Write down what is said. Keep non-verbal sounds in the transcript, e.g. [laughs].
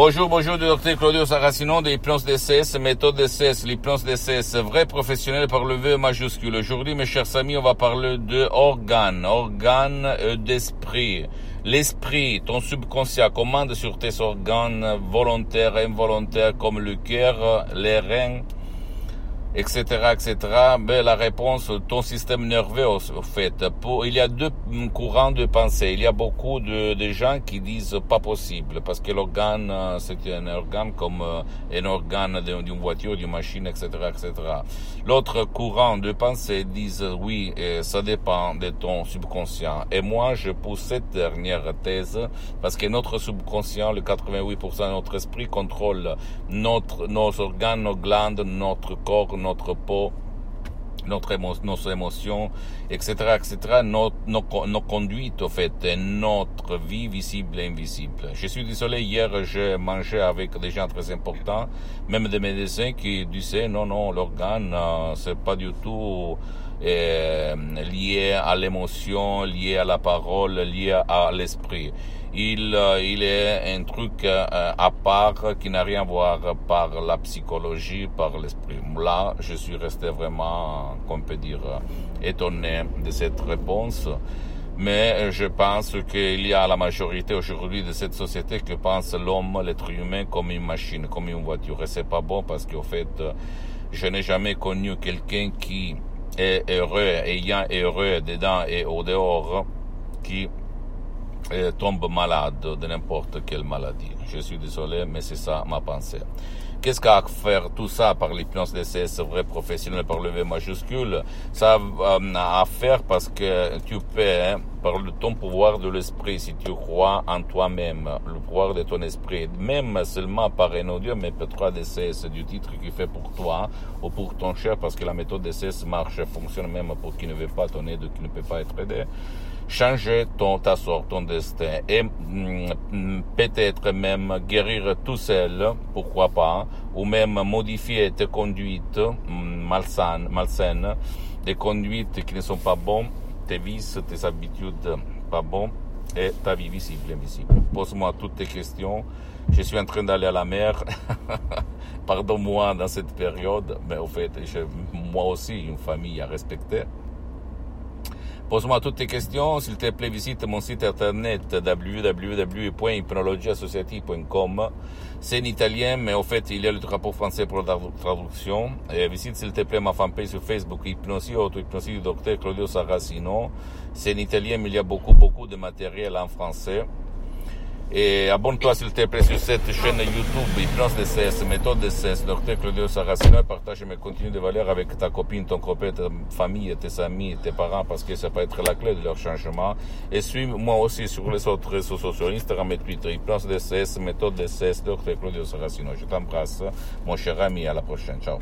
Bonjour, bonjour, docteur Claudio Saracino de l'hypnose DCS, méthode DCS, l'hypnose DCS, vrai professionnel par le V majuscule. Aujourd'hui, mes chers amis, on va parler de organes, organes euh, d'esprit. L'esprit, ton subconscient commande sur tes organes volontaires et involontaires comme le cœur, les reins, etc., etc. Ben, la réponse, ton système nerveux, au fait, il y a deux courants de pensée. Il y a beaucoup de, gens qui disent pas possible parce que l'organe, euh, c'est un organe comme euh, un organe d'une voiture, d'une machine, etc., etc. L'autre courant de pensée disent oui, ça dépend de ton subconscient. Et moi, je pousse cette dernière thèse parce que notre subconscient, le 88% de notre esprit contrôle notre, nos organes, nos glandes, notre corps, notre peau, notre nos émotions, etc., etc., nos, nos, conduites, au fait, notre vie visible et invisible. Je suis désolé, hier, j'ai mangé avec des gens très importants, même des médecins qui disaient, non, non, l'organe, euh, c'est pas du tout euh, lié à l'émotion, lié à la parole, lié à l'esprit il, euh, il est un truc euh, à part qui n'a rien à voir par la psychologie, par l'esprit. Là, je suis resté vraiment, qu'on peut dire, étonné de cette réponse. Mais je pense qu'il y a la majorité aujourd'hui de cette société qui pense l'homme, l'être humain, comme une machine, comme une voiture. Et c'est pas bon parce qu'au fait, je n'ai jamais connu quelqu'un qui est heureux, ayant heureux dedans et au dehors, qui tombe malade de n'importe quelle maladie. Je suis désolé, mais c'est ça ma pensée. Qu'est-ce qu'a à faire tout ça par l'hypnose DCS vrai professionnel par le V majuscule? Ça a euh, à faire parce que tu peux, hein, par le, ton pouvoir de l'esprit, si tu crois en toi-même, le pouvoir de ton esprit, même seulement par un audio, mais peut-être DCS du titre qui fait pour toi ou pour ton cher, parce que la méthode DCS marche, fonctionne même pour qui ne veut pas ton aide, qui ne peut pas être aidé changer ton, ta sorte, ton destin et mm, peut-être même guérir tout seul, pourquoi pas, ou même modifier tes conduites mm, malsaines, malsaines, des conduites qui ne sont pas bonnes, tes vices, tes habitudes pas bonnes et ta vie visible invisible. Pose-moi toutes tes questions. Je suis en train d'aller à la mer. [laughs] Pardonne-moi dans cette période, mais au fait, j'ai moi aussi une famille à respecter. Pose-moi toutes tes questions. S'il te plaît, visite mon site internet www.hypnologieassociative.com. C'est en italien, mais au fait, il y a le drapeau français pour la traduction. Et visite, s'il te plaît, ma fanpage sur Facebook, Hypnosie, auto-hypnosie du docteur Claudio Saracino. C'est en italien, mais il y a beaucoup, beaucoup de matériel en français. Et abonne-toi s'il te plaît sur cette chaîne YouTube Hypnose DCS, méthode DCS, docteur Claudio Saracino, partage mes contenus de valeur avec ta copine, ton copain, ta famille, tes amis, tes parents, parce que ça peut être la clé de leur changement. Et suis-moi aussi sur les autres réseaux sociaux, Instagram et Twitter, Hypnose DCS, méthode DCS, docteur Claudio Saracino. Je t'embrasse, mon cher ami, à la prochaine. Ciao.